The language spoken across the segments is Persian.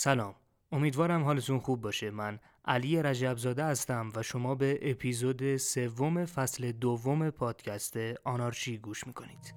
سلام. امیدوارم حالتون خوب باشه. من علی رجبزاده هستم و شما به اپیزود سوم فصل دوم پادکست آنارشی گوش می‌کنید.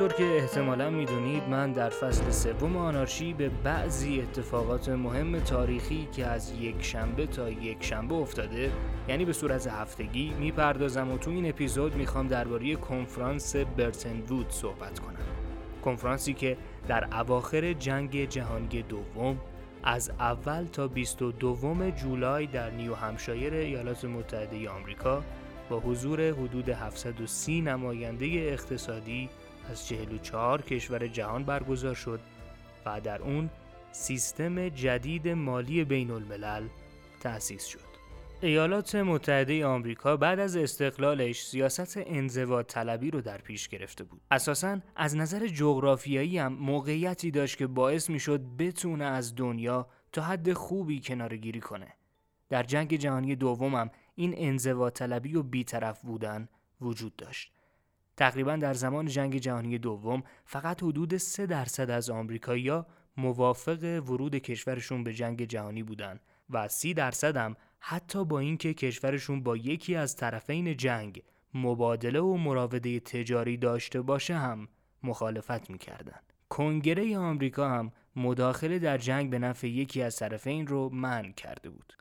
همونطور که احتمالا می‌دونید من در فصل سوم آنارشی به بعضی اتفاقات مهم تاریخی که از یک شنبه تا یک شنبه افتاده یعنی به صورت هفتگی می‌پردازم و تو این اپیزود می‌خوام درباره کنفرانس برتن وود صحبت کنم. کنفرانسی که در اواخر جنگ جهانی دوم از اول تا 22 جولای در نیو همشایر ایالات متحده آمریکا با حضور حدود 730 نماینده اقتصادی از 44 کشور جهان برگزار شد و در اون سیستم جدید مالی بین الملل تأسیس شد. ایالات متحده آمریکا بعد از استقلالش سیاست انزوا طلبی رو در پیش گرفته بود. اساساً از نظر جغرافیایی هم موقعیتی داشت که باعث می‌شد بتونه از دنیا تا حد خوبی کنارگیری کنه. در جنگ جهانی دومم این انزوا طلبی و بیطرف بودن وجود داشت. تقریبا در زمان جنگ جهانی دوم فقط حدود 3 درصد از آمریکایی‌ها موافق ورود کشورشون به جنگ جهانی بودند و 30 درصد هم حتی با اینکه کشورشون با یکی از طرفین جنگ مبادله و مراوده تجاری داشته باشه هم مخالفت می‌کردند. کنگره آمریکا هم مداخله در جنگ به نفع یکی از طرفین رو منع کرده بود.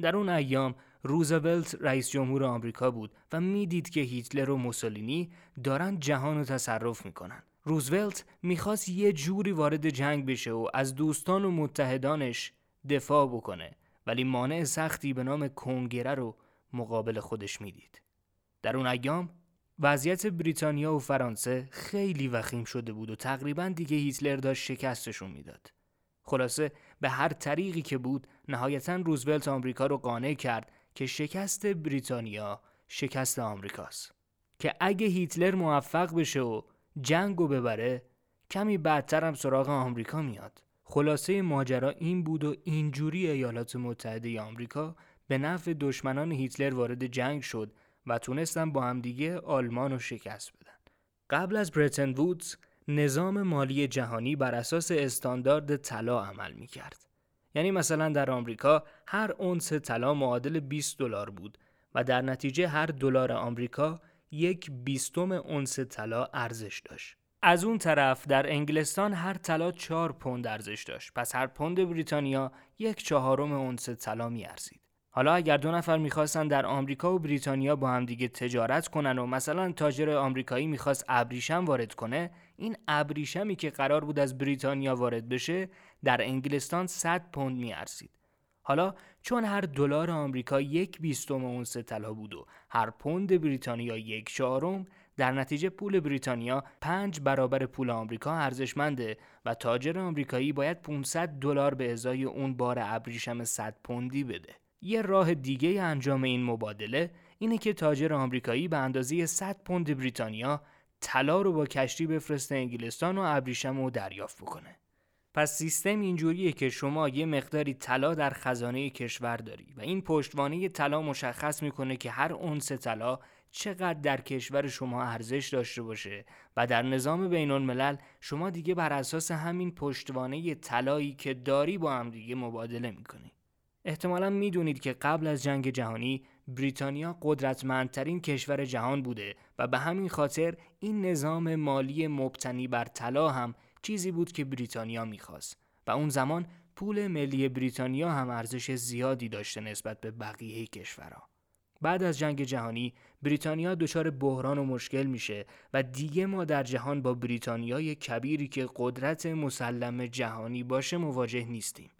در اون ایام روزولت رئیس جمهور آمریکا بود و می‌دید که هیتلر و موسولینی دارن جهان رو تصرف می‌کنن. روزولت می‌خواست یه جوری وارد جنگ بشه و از دوستان و متحدانش دفاع بکنه ولی مانع سختی به نام کنگره رو مقابل خودش می‌دید. در اون ایام وضعیت بریتانیا و فرانسه خیلی وخیم شده بود و تقریبا دیگه هیتلر داشت شکستشون می‌داد. خلاصه به هر طریقی که بود نهایتا روزولت آمریکا رو قانع کرد که شکست بریتانیا شکست آمریکاست. که اگه هیتلر موفق بشه و جنگ رو ببره کمی بدتر هم سراغ آمریکا میاد. خلاصه ماجرا این بود و اینجوری ایالات متحده آمریکا به نفع دشمنان هیتلر وارد جنگ شد و تونستن با همدیگه آلمان رو شکست بدن. قبل از برتن وودز نظام مالی جهانی بر اساس استاندارد طلا عمل می کرد. یعنی مثلا در آمریکا هر اونس طلا معادل 20 دلار بود و در نتیجه هر دلار آمریکا یک بیستم اونس طلا ارزش داشت. از اون طرف در انگلستان هر طلا 4 پوند ارزش داشت. پس هر پوند بریتانیا یک چهارم اونس طلا میارزید. حالا اگر دو نفر می‌خواستن در آمریکا و بریتانیا با همدیگه تجارت کنن و مثلا تاجر آمریکایی می‌خواست ابریشم وارد کنه این ابریشمی که قرار بود از بریتانیا وارد بشه در انگلستان 100 پوند میارزید حالا چون هر دلار آمریکا یک بیستم اونس طلا بود و هر پوند بریتانیا یک چهارم در نتیجه پول بریتانیا پنج برابر پول آمریکا ارزشمنده و تاجر آمریکایی باید 500 دلار به ازای اون بار ابریشم 100 پوندی بده یه راه دیگه انجام این مبادله اینه که تاجر آمریکایی به اندازه 100 پوند بریتانیا طلا رو با کشتی بفرسته انگلستان و ابریشم رو دریافت بکنه. پس سیستم اینجوریه که شما یه مقداری طلا در خزانه کشور داری و این پشتوانه طلا مشخص می‌کنه که هر اونس طلا چقدر در کشور شما ارزش داشته باشه و در نظام بین الملل شما دیگه بر اساس همین پشتوانه طلایی که داری با هم دیگه مبادله می‌کنی. احتمالا می‌دونید که قبل از جنگ جهانی بریتانیا قدرتمندترین کشور جهان بوده و به همین خاطر این نظام مالی مبتنی بر طلا هم چیزی بود که بریتانیا می‌خواست و اون زمان پول ملی بریتانیا هم ارزش زیادی داشته نسبت به بقیه کشورها. بعد از جنگ جهانی بریتانیا دچار بحران و مشکل میشه و دیگه ما در جهان با بریتانیای کبیری که قدرت مسلم جهانی باشه مواجه نیستیم.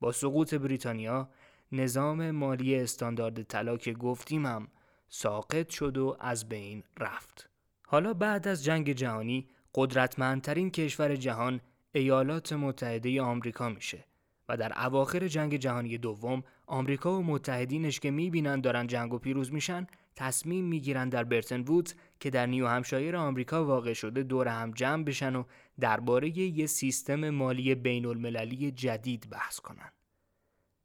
با سقوط بریتانیا نظام مالی استاندارد طلا که گفتیم هم ساقط شد و از بین رفت. حالا بعد از جنگ جهانی قدرتمندترین کشور جهان ایالات متحده آمریکا میشه و در اواخر جنگ جهانی دوم آمریکا و متحدینش که می‌بینن دارن جنگ و پیروز میشن تصمیم می‌گیرن در برتن وودز که در نیو همشایر آمریکا واقع شده دور هم جمع بشن و درباره یه سیستم مالی بین المللی جدید بحث کنن.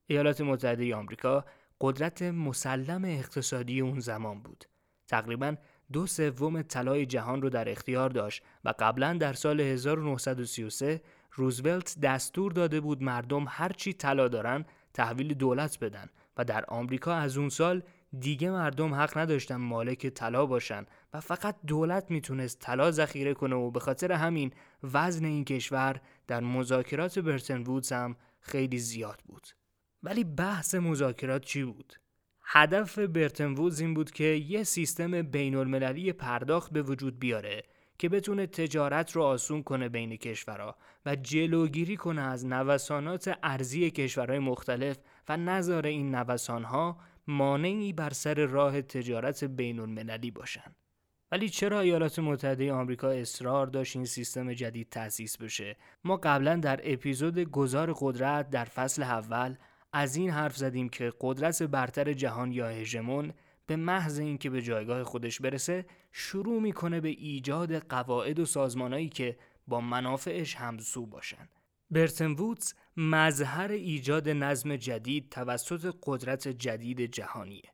ایالات متحده آمریکا قدرت مسلم اقتصادی اون زمان بود. تقریبا دو سوم طلای جهان رو در اختیار داشت و قبلا در سال 1933 روزولت دستور داده بود مردم هرچی طلا دارن تحویل دولت بدن و در آمریکا از اون سال دیگه مردم حق نداشتن مالک طلا باشن و فقط دولت می‌تونست طلا ذخیره کنه و به خاطر همین وزن این کشور در مذاکرات برتن وودز هم خیلی زیاد بود. ولی بحث مذاکرات چی بود؟ هدف برتن وودز این بود که یه سیستم بین المللی پرداخت به وجود بیاره که بتونه تجارت رو آسون کنه بین کشورها و جلوگیری کنه از نوسانات ارزی کشورهای مختلف و نظر این نوسانها مانعی بر سر راه تجارت بین المللی باشن. ولی چرا ایالات متحده آمریکا اصرار داشت این سیستم جدید تأسیس بشه؟ ما قبلا در اپیزود گذار قدرت در فصل اول از این حرف زدیم که قدرت برتر جهان یا هژمون به محض اینکه به جایگاه خودش برسه شروع می‌کنه به ایجاد قواعد و سازمانهایی که با منافعش همسو باشن. برتن وودز مظهر ایجاد نظم جدید توسط قدرت جدید جهانیه.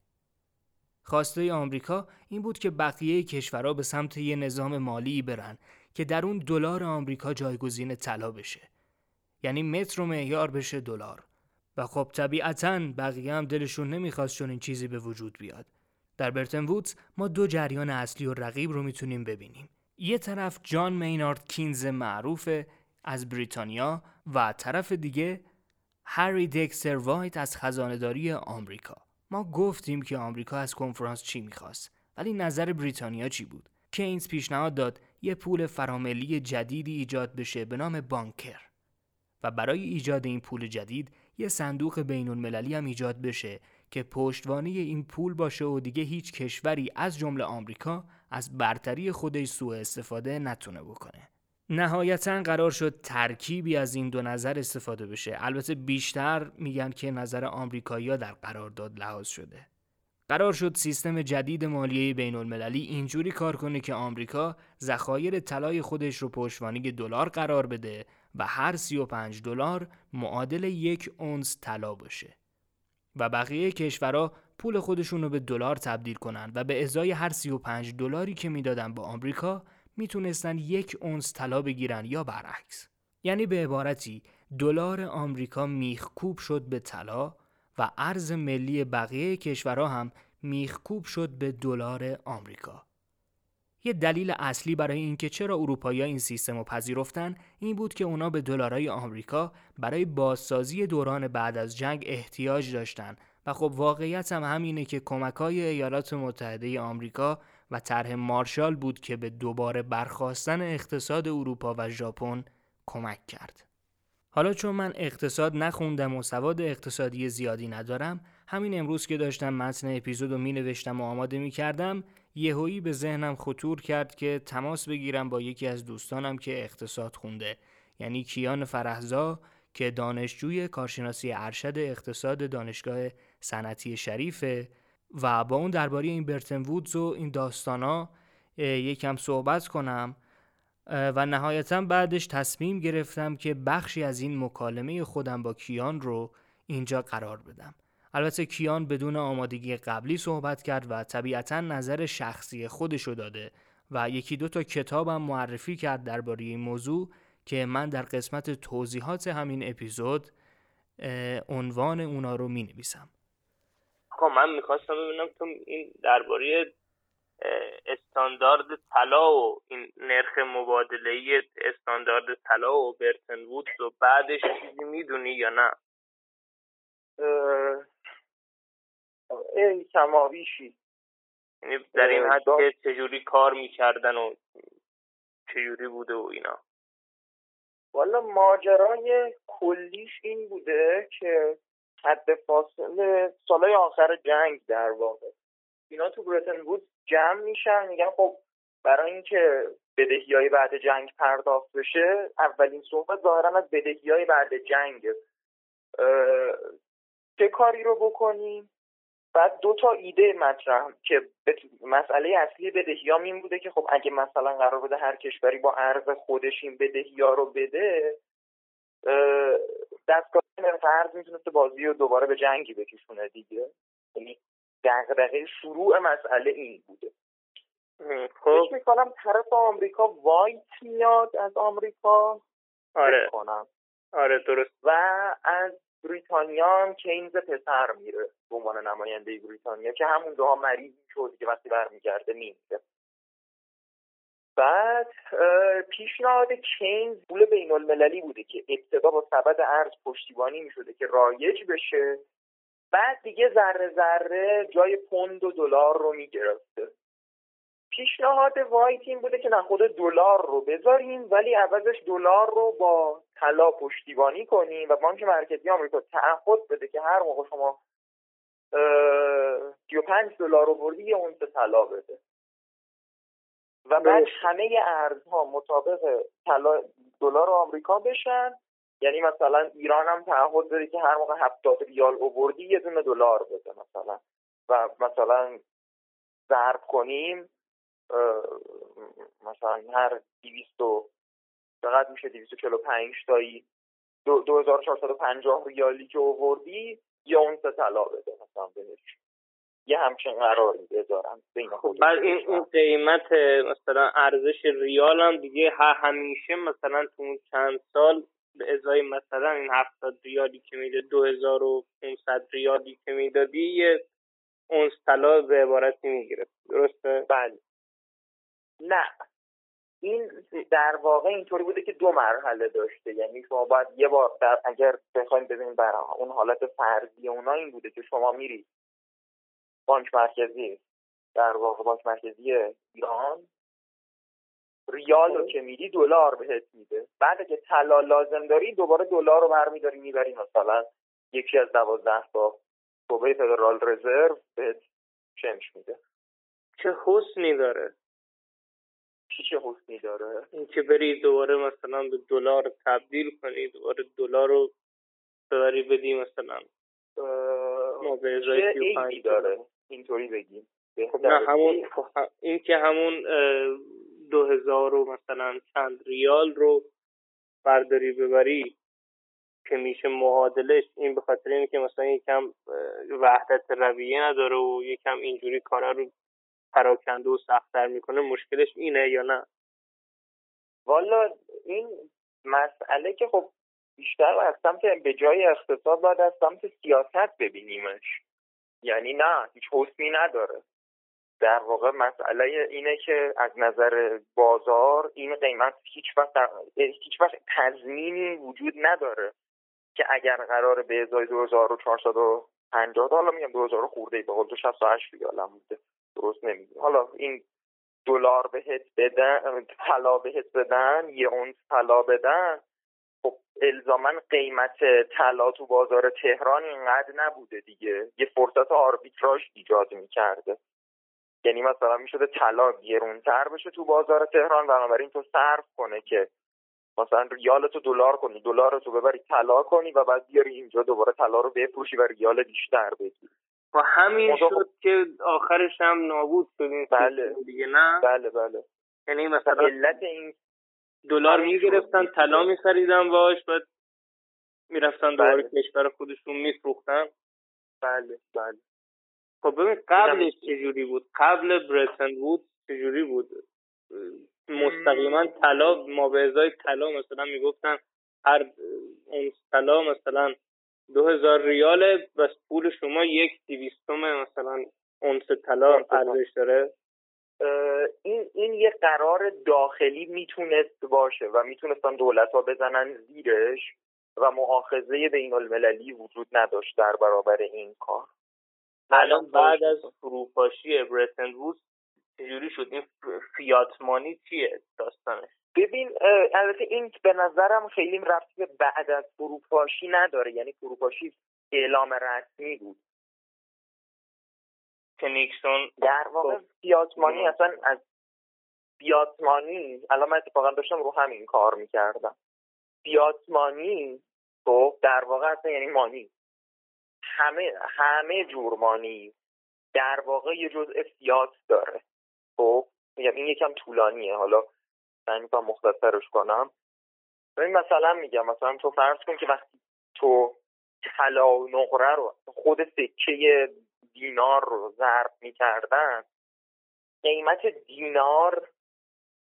خواسته آمریکا این بود که بقیه کشورها به سمت یه نظام مالی برن که در اون دلار آمریکا جایگزین طلا بشه. یعنی متر و معیار بشه دلار. و خب طبیعتا بقیه هم دلشون نمی‌خواست چون این چیزی به وجود بیاد. در برتن وودز ما دو جریان اصلی و رقیب رو می‌تونیم ببینیم. یه طرف جان مینارد کینز معروف از بریتانیا و طرف دیگه هری دکستر وایت از خزانداری آمریکا. ما گفتیم که آمریکا از کنفرانس چی می‌خواست ولی نظر بریتانیا چی بود؟ کینز پیشنهاد داد یه پول فراملی جدیدی ایجاد بشه به نام بانکر و برای ایجاد این پول جدید یه صندوق بین المللی هم ایجاد بشه که پشتوانه این پول باشه و دیگه هیچ کشوری از جمله آمریکا از برتری خودش سوء استفاده نتونه بکنه. نهایتا قرار شد ترکیبی از این دو نظر استفاده بشه. البته بیشتر میگن که نظر آمریکایی‌ها در قرارداد لحاظ شده. قرار شد سیستم جدید مالیه بین المللی اینجوری کار کنه که آمریکا ذخایر طلای خودش رو پشتوانه دلار قرار بده و هر 35 دلار معادل یک اونس طلا باشه. و بقیه کشورها پول خودشون رو به دلار تبدیل کنن و به ازای هر 35 دلاری که می‌دادن با آمریکا می‌تونستن یک اونس طلا بگیرن یا برعکس. یعنی به عبارتی دلار آمریکا میخکوب شد به طلا و ارز ملی بقیه کشورها هم میخکوب شد به دلار آمریکا. یه دلیل اصلی برای اینکه چرا اروپایی این سیستم رو پذیرفتن این بود که اونا به دلارای آمریکا برای بازسازی دوران بعد از جنگ احتیاج داشتن و خب واقعیت هم همینه که کمک های ایالات متحده آمریکا و طرح مارشال بود که به دوباره برخواستن اقتصاد اروپا و ژاپن کمک کرد. حالا چون من اقتصاد نخوندم و سواد اقتصادی زیادی ندارم همین امروز که داشتم متن اپیزود رو می نوشتم و آماده می کردم یهویی به ذهنم خطور کرد که تماس بگیرم با یکی از دوستانم که اقتصاد خونده. یعنی کیان فرهزا که دانشجوی کارشناسی ارشد اقتصاد دانشگاه صنعتی شریفه و با اون درباره این برتن وودز و این داستانا یکم صحبت کنم و نهایتا بعدش تصمیم گرفتم که بخشی از این مکالمه خودم با کیان رو اینجا قرار بدم. البته کیان بدون آمادگی قبلی صحبت کرد و طبیعتا نظر شخصی خودشو داده و یکی دو تا کتابم معرفی کرد درباره این موضوع که من در قسمت توضیحات همین اپیزود عنوان اونا رو می نویسم خب من می‌خواستم ببینم تو این درباره استاندارد طلا و این نرخ مبادله استاندارد طلا و برتن وودز و بعدش چیزی می‌دونی یا نه؟ این کماویشی. یعنی در این حد که چجوری کار می‌کردن و چجوری بوده و اینا. والا ماجرای کلیش این بوده که حد فاصله سالهای آخر جنگ در واقع. اینا تو برتن بود جمع میشن میگن خب برای اینکه بدهی های بعد جنگ پرداخت بشه اولین صحبت ظاهرا از بدهی های بعد جنگ. چه کاری رو بکنیم؟ بعد دو تا ایده مطرح که مسئله اصلی بدهی ها این بوده که خب اگه مثلا قرار بوده هر کشوری با ارز خودش این بدهی ها رو بده دستگاه ارز می‌تونست بازی رو دوباره به جنگی بکشونه دیگه. یعنی دقیقه شروع مسئله این بوده. خب. فکر می‌کنم طرف آمریکا وایت میاد از آمریکا. آره. آره درست. و از بریتانیا کینز پسر میره به عنوان نماینده بریتانیا که همون دوها مریض شد که وقتی برمیگرده میمیره. بعد پیشنهاد کینز پول بین المللی بوده که ابتدا با سبد ارز پشتیبانی می‌شده که رایج بشه. بعد دیگه ذره ذره جای پوند و دلار رو می‌گرفته. پیشنهاد وایت این بوده که نه خود دلار رو بذاریم ولی عوضش دلار رو با طلا پشتیبانی کنیم و بانک مرکزی آمریکا تعهد بده که هر موقع شما 35 دلار رو بردی یه اونس طلا بده. و بعد همه ارزها مطابق طلا دلار آمریکا بشن. یعنی مثلا ایران هم تعهد داره که هر موقع 70 ریال اووردی یه دونه دلار بده مثلا. و مثلا ضرب کنیم. مثلا هر 200 فقط میشه 245 تایی. 2450 ریالی که اووردی یه اونس طلا بده مثلا بهش. یه همچین قراری بذارن. بین خب این این قیمت مثلا ارزش ریال هم دیگه همیشه مثلا تو اون چند سال به ازای مثلا این 70 ریالی که میده 2500 ریالی که می‌دادی یه اونس طلا به عبارتی می‌گرفت. درسته؟ بله. نه. این در واقع اینطوری بوده که دو مرحله داشته. یعنی شما باید یه بار در اگر بخوایم ببینیم بر اون حالت فرضی اونا این بوده که شما میری بانک مرکزی در واقع بانک مرکزی ایران ریال رو خب. که میدی دلار بهت میده. بعد که طلا لازم داری دوباره دلار رو برمیداری می‌بری. مثلا یکی از دوازده تا صوبه فدرال رزرو بهت چنج میده. چه حسنی داره. چی چه حسنی داره؟ این که بری دوباره مثلا به دلار تبدیل کنی دوباره دلار رو ببری بدی مثلا. ما به ازای داره؟ اینطوری بگیم. خب نه همون خب این که همون دو هزار و مثلا چند ریال رو برداری ببری که میشه معادلش این به خاطر اینه که مثلا یکم وحدت رویه نداره و یکم اینجوری کارا رو پراکنده و سختتر می‌کنه مشکلش اینه یا نه؟ والا این مسئله که خب بیشتر از سمت به جای اقتصاد باید از سمت سیاست ببینیمش. یعنی نه هیچ حسنی نداره. در واقع مسئله اینه که از نظر بازار این قیمت هیچ وقت هیچ وقت تضمینی وجود نداره که اگر قرار به ازای 2450 حالا میگم 2000 خورده ای به قول 68 ریال بوده. درست نمیگم حالا این دلار بهت بدن طلا بهت بدن یه اون طلا بدن خب الزاما قیمت طلا تو بازار تهران اینقدر نبوده دیگه. یه فرصت آربیتراژ ایجاد می‌کرده. یعنی مثلا می‌شده طلا گرونتر بشه تو بازار تهران بنابراین تو صرف کنه که مثلا ریال تو دلار کنی دلار تو ببری طلا کنی و بعد بیاری اینجا دوباره طلا رو بفروشی و ریال بیشتر بگیری. و همین شد که آخرش هم نابود شد بله. دیگه نه؟ بله بله. یعنی مثلا علت این دلار می‌گرفتن طلا میخریدن باش بعد می‌رفتن دوباره بله. کشور خودشون میفروختن. بله بله. خب ببین قبلش چجوری بود؟ قبل برتن بود چجوری بود؟ مستقیما طلا ما به ازای طلا مثلا می‌گفتن هر اون طلا مثلا دو هزار ریاله بس پول شما یک دیویستوم مثلا اونس طلا ارزش داره؟ این این یه قرار داخلی می‌تونست باشه و می‌تونستن دولت ها بزنن زیرش و معاخذه بین المللی وجود نداشت در برابر این کار. الان بعد از فروپاشی برتن وود چجوری شد؟ این فیاتمانی چیه داستانش؟ ببین البته این به نظرم خیلی رفتی به بعد از فروپاشی نداره. یعنی فروپاشی اعلام رسمی بود. که نیکسون در واقع فیاتمانی اصلا از فیاتمانی الان من اتفاقا داشتم رو همین کار می‌کردم. فیاتمانی خب در واقع اصلا یعنی مانی. همه همه جور مانی در واقع یه جزء فیات داره. خب میگم این یکم طولانیه. حالا سعی می‌کنم مختصرش کنم. ببین مثلا میگم مثلا تو فرض کن که وقتی تو طلا و نقره رو خود سکه دینار رو ضرب می‌کردن قیمت دینار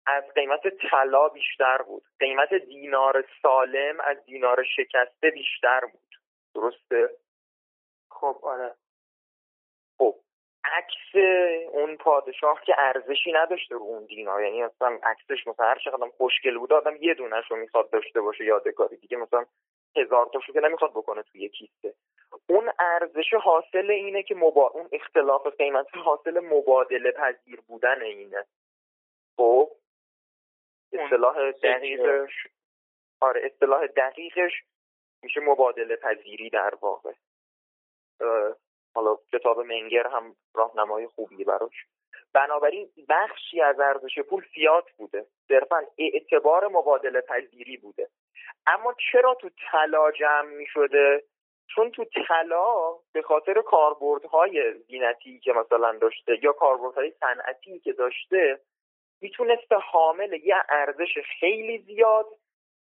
از قیمت طلا بیشتر بود. قیمت دینار سالم از دینار شکسته بیشتر بود. درسته؟ خب آره. عکس اون پادشاه که ارزشی نداشته رو اون دینار یعنی اصلا عکسش مثلا هر چقدر خوشگل بود آدم یه دونش رو می‌خواد داشته باشه یادگاری. دیگه مثلا هزار تاشو که نمی‌خواد بکنه توی کیسه. اون ارزش حاصل اینه که مبا... اون اختلاف قیمت حاصل مبادله پذیر بودن اینه. خب؟ اصطلاح دقیقش آره اصطلاح دقیقش میشه مبادله پذیری در واقع. حالا کتاب منگر هم راهنمای خوبی براش. بنابراین بخشی از ارزش پول فیات بوده. صرفا اعتبار مبادله پذیری بوده. اما چرا تو طلا جمع می شده چون تو طلا به خاطر کاربردهای زینتی که مثلا داشته یا کاربردهای صنعتی که داشته می‌تونسته حامل یه ارزش خیلی زیاد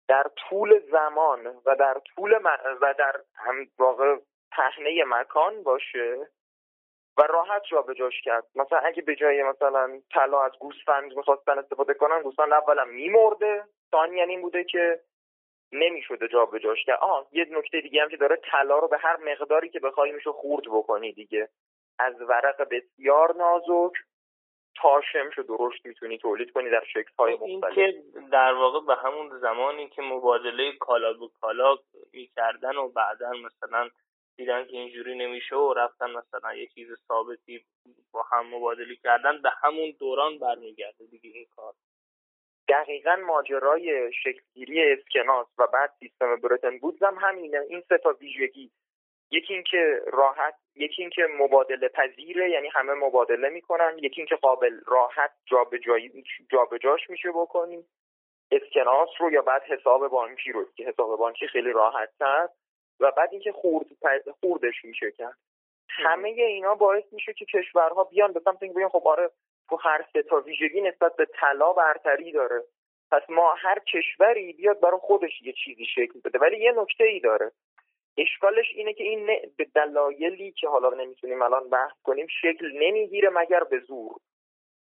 در طول زمان و در طول و در هم واقع پهنه مکان باشه و راحت جابجاش کرد. مثلا اگه به جای مثلا طلا از گوسفند می‌خواستن استفاده کنن گوسفند اولا میمرده ثانیا این بوده که نمی‌شده جابجاش کرد. آه یه نکته دیگه هم که داره طلا رو به هر مقداری که بخوای میشه خورد بکنی دیگه. از ورق بسیار نازک تا شمش درشت می‌تونی تولید کنی در شکل های مختلف. این که در واقع به همون زمانی که مبادله کالا به کالا می‌کردن و بعدا مثلا دیدن که اینجوری نمیشه و رفتن مثلا یه چیز ثابتی با هم مبادله کردن به همون دوران برمیگرده دیگه این کار. دقیقا ماجرای شکلگیری اسکناس و بعد سیستم برتن بودز هم همینه. این سه تا ویژگی یکی اینکه راحت یکی اینکه مبادله پذیره یعنی همه مبادله می‌کنن یکی اینکه قابل راحت جابجایی جابجاش میشه بکنیم اسکناس رو یا بعد حساب بانکی رو که حساب بانکی خیلی راحت هست و بعد اینکه خورد خوردش میشه کرد همه اینا باعث میشه که کشورها بیان به سمت اینکه خب آره تو هر سه تا ویژگی نسبت به طلا برتری داره. پس ما هر کشوری بیاد برای خودش یه چیزی شکل بده. ولی یه نکته ای داره. اشکالش اینه که این به دلایلی که حالا نمی‌تونیم الان بحث کنیم شکل نمی‌گیره مگر به زور.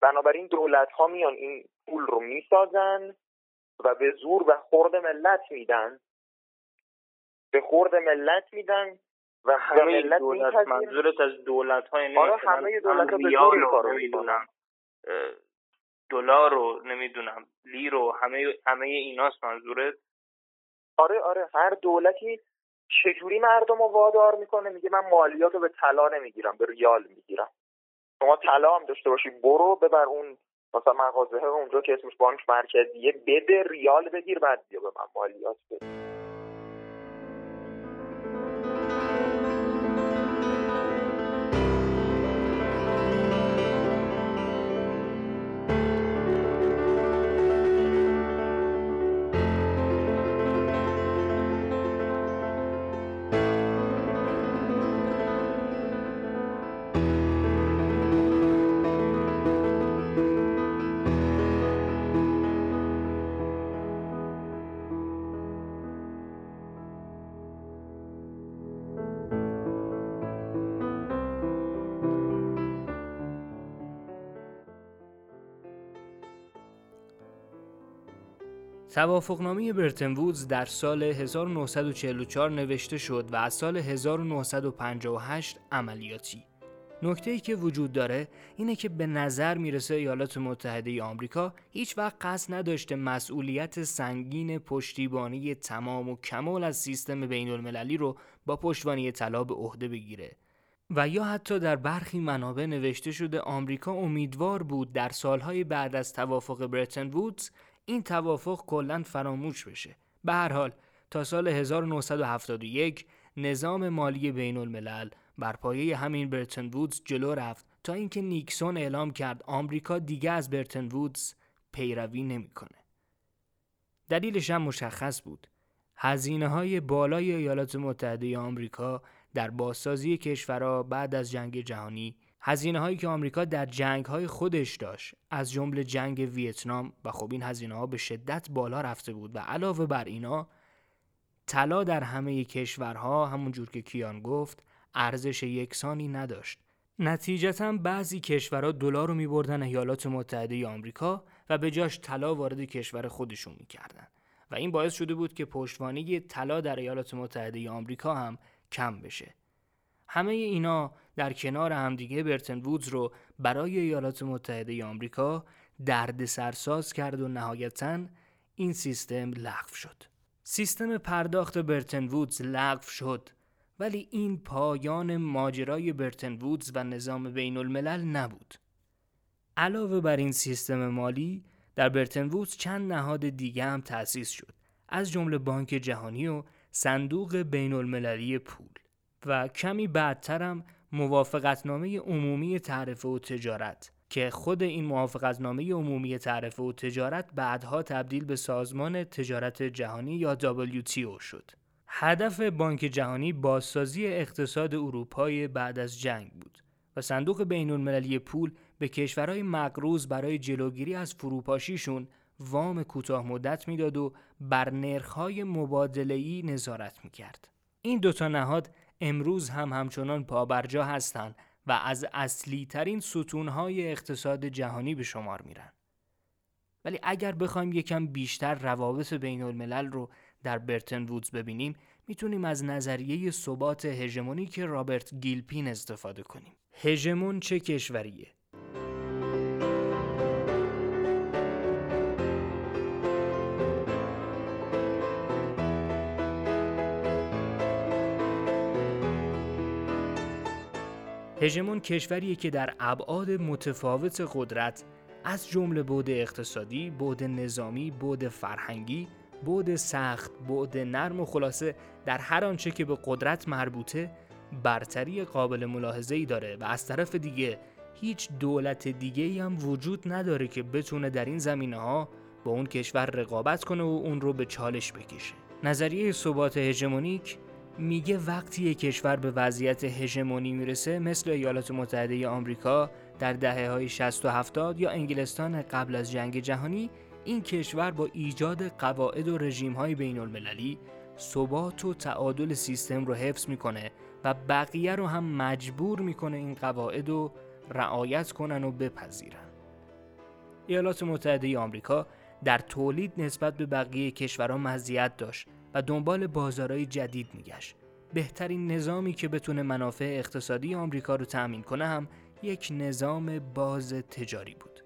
بنابراین دولت ها میان این پول رو می‌سازن و به زور و خورد ملت میدن. به خورد ملت میدن و همه ملت دولت منظورت از دولت های آره همه دولت ها به زور نمی‌دونم دلار رو نمی‌دونم لیر و همه همه ایناست منظورت؟ آره آره هر دولتی چجوری مردم رو وادار می‌کنه؟ میگه من مالیات رو به طلا نمی‌گیرم به ریال می‌گیرم. شما طلا هم داشته باشی برو ببر اون مثلا مغازه اونجا که اسمش بانک مرکزیه بده ریال بگیر بعد بیا به من مالیات بده. توافقنامه برتن وودز در سال 1944 نوشته شد و از سال 1958 عملیاتی. نکته ای که وجود داره اینه که به نظر می‌رسه ایالات متحده آمریکا هیچ وقت قصد نداشته مسئولیت سنگین پشتیبانی تمام و کمال از سیستم بین المللی رو با پشتوانی طلا به عهده بگیره و یا حتی در برخی منابع نوشته شده آمریکا امیدوار بود در سالهای بعد از توافق برتن وودز این توافق کلا فراموش بشه به هر حال تا سال 1971 نظام مالی بین الملل بر پایه همین برتن وودز جلو رفت تا اینکه نیکسون اعلام کرد آمریکا دیگه از برتن وودز پیروی نمی‌کنه. دلیلش هم مشخص بود. هزینه های بالای ایالات متحده آمریکا در بازسازی کشورها بعد از جنگ جهانی هزینه هایی که آمریکا در جنگ های خودش داشت از جمله جنگ ویتنام و خب این هزینه ها به شدت بالا رفته بود و علاوه بر اینا طلا در همه کشورها همونجور که کیان گفت ارزش یکسانی نداشت. نتیجتا بعضی کشورها دلار رو میبردن ایالات متحده آمریکا و به جاش طلا وارد کشور خودشون می‌کردن و این باعث شده بود که پشتوانه طلا در ایالات متحده آمریکا هم کم بشه. همه اینا در کنار همدیگه برتن وودز رو برای ایالات متحده آمریکا درد سرساز کرد و نهایتا این سیستم لغو شد. سیستم پرداخت برتن وودز لغو شد ولی این پایان ماجرای برتن وودز و نظام بین الملل نبود. علاوه بر این سیستم مالی در برتن وودز چند نهاد دیگه هم تأسیس شد از جمله بانک جهانی و صندوق بین المللی پول و کمی بعدترم موافقتنامه عمومی تعرفه و تجارت که خود این موافقتنامه عمومی تعرفه و تجارت بعدها تبدیل به سازمان تجارت جهانی یا WTO شد. هدف بانک جهانی بازسازی اقتصاد اروپای بعد از جنگ بود و صندوق بین المللی پول به کشورهای مقروض برای جلوگیری از فروپاشیشون وام کوتاه مدت می‌داد و بر نرخ‌های مبادله‌ای نظارت می‌کرد. این دوتا نهاد امروز هم همچنان پابرجا هستند و از اصلی ترین ستونهای اقتصاد جهانی به شمار میرن. ولی اگر بخوایم یکم بیشتر روابط بین الملل رو در برتن وودز ببینیم می‌تونیم از نظریه ثبات هژمونی که رابرت گیلپین استفاده کنیم. هژمون چه کشوریه؟ هژمون کشوریه که در ابعاد متفاوت قدرت از جمله بود اقتصادی، بود نظامی، بود فرهنگی، بود سخت، بود نرم و خلاصه در هر آنچه که به قدرت مربوطه برتری قابل ملاحظه ای داره و از طرف دیگه هیچ دولت دیگه ای هم وجود نداره که بتونه در این زمینه ها با اون کشور رقابت کنه و اون رو به چالش بکشه. نظریه ثبات هژمونیک میگه وقتی یک کشور به وضعیت هژمونی می‌رسه مثل ایالات متحده آمریکا در دهه های 60 و 70 یا انگلستان قبل از جنگ جهانی این کشور با ایجاد قواعد و رژیم های بین المللی ثبات و تعادل سیستم رو حفظ می‌کنه و بقیه رو هم مجبور می‌کنه این قواعد رو رعایت کنن و بپذیرن. ایالات متحده آمریکا در تولید نسبت به بقیه کشورها مزیت داشت. و دنبال بازارهای جدید میگشت. بهترین نظامی که بتونه منافع اقتصادی آمریکا رو تأمین کنه هم یک نظام باز تجاری بود.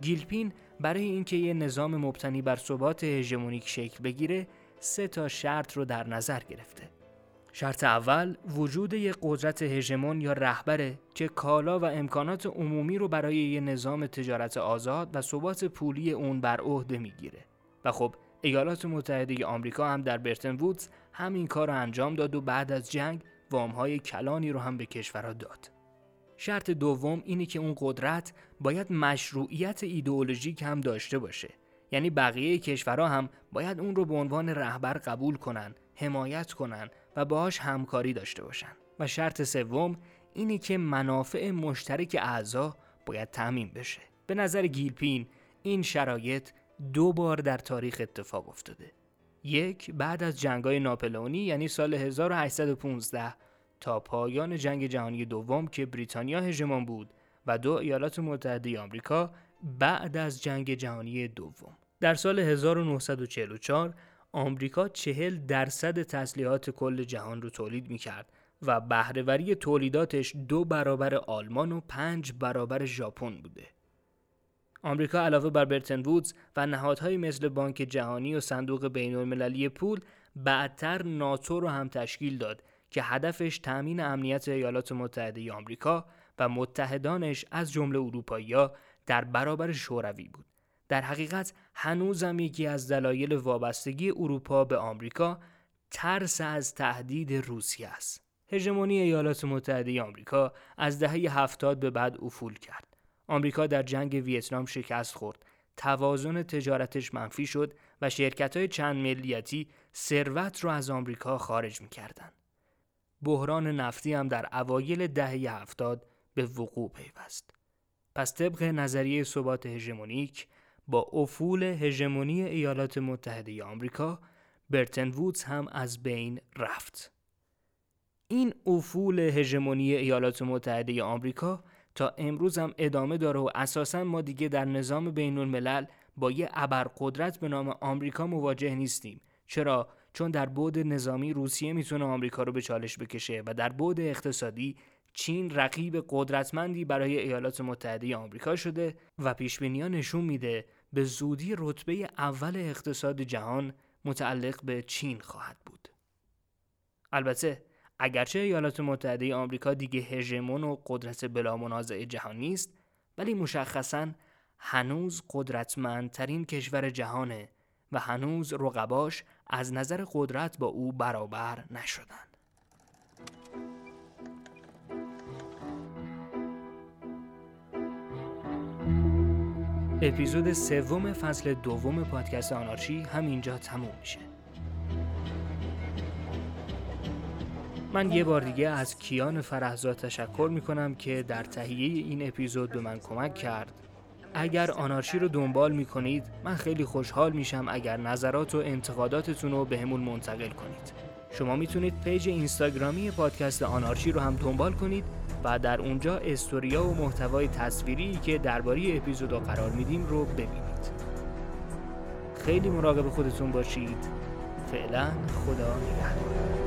گیلپین برای اینکه یه نظام مبتنی بر ثبات هژمونیک شکل بگیره سه تا شرط رو در نظر گرفته. شرط اول وجود یک قدرت هژمون یا رهبره که کالا و امکانات عمومی رو برای یه نظام تجارت آزاد و ثبات پولی اون بر عهده می‌گیره و خب ایالات متحده آمریکا هم در برتن وودز همین کار رو انجام داد و بعد از جنگ وامهای کلانی رو هم به کشورها داد. شرط دوم اینه که اون قدرت باید مشروعیت ایدئولوژیک هم داشته باشه. یعنی بقیه کشورها هم باید اون رو به عنوان رهبر قبول کنن، حمایت کنن و باهاش همکاری داشته باشن. و شرط سوم اینه که منافع مشترک اعضا باید تعمین بشه. به نظر گیلپین این شرایط دو بار در تاریخ اتفاق افتاده یک بعد از جنگای ناپلئونی یعنی سال 1815 تا پایان جنگ جهانی دوم که بریتانیا هژمون بود و دو ایالات متحده آمریکا بعد از جنگ جهانی دوم در سال 1944 آمریکا 40 درصد تسلیحات کل جهان رو تولید می کرد و بهرهوری تولیداتش دو برابر آلمان و پنج برابر ژاپن بوده. آمریکا علاوه بر برتن وودز و نهادهایی مثل بانک جهانی و صندوق بین المللی پول بعدتر ناتو رو هم تشکیل داد که هدفش تأمین امنیت ایالات متحده آمریکا و متحدانش از جمله اروپایی‌ها در برابر شوروی بود. در حقیقت هنوزم یکی از دلایل وابستگی اروپا به آمریکا ترس از تهدید روسیه است. هژمونی ایالات متحده آمریکا از دهه هفتاد به بعد افول کرد. آمریکا در جنگ ویتنام شکست خورد. توازن تجارتش منفی شد و شرکت های چند ملیتی ثروت را از آمریکا خارج می‌کردند. بحران نفتی هم در اوایل دهه هفتاد به وقوع پیوست. پس طبق نظریه ثبات هژمونیک با افول هژمونی ایالات متحده آمریکا برتن وودز هم از بین رفت. این افول هژمونی ایالات متحده آمریکا تا امروز هم ادامه داره و اساسا ما دیگه در نظام بین الملل با یه ابرقدرت به نام آمریکا مواجه نیستیم چرا چون در بود نظامی روسیه می‌تونه آمریکا رو به چالش بکشه و در بود اقتصادی چین رقیب قدرتمندی برای ایالات متحده آمریکا شده و پیش نشون میده به زودی رتبه اول اقتصاد جهان متعلق به چین خواهد بود. البته اگرچه ایالات متحده آمریکا دیگه هژمون و قدرت بلا منازع جهان نیست ولی مشخصا هنوز قدرتمندترین کشور جهانه و هنوز رقباش از نظر قدرت با او برابر نشدن. اپیزود سوم فصل دوم پادکست آنارشی همینجا تموم میشه. من یه بار دیگه از کیان فرهزاد تشکر می‌کنم که در تهیه این اپیزود به من کمک کرد. اگر آنارشی رو دنبال می‌کنید من خیلی خوشحال میشم اگر نظرات و انتقاداتتون رو بهمون منتقل کنید. شما می‌تونید پیج اینستاگرامی پادکست آنارشی رو هم دنبال کنید و در اونجا استوریا و محتوای تصویری که درباره اپیزودا قرار میدیم رو ببینید. خیلی مراقب خودتون باشید. فعلا خدا نگهدار.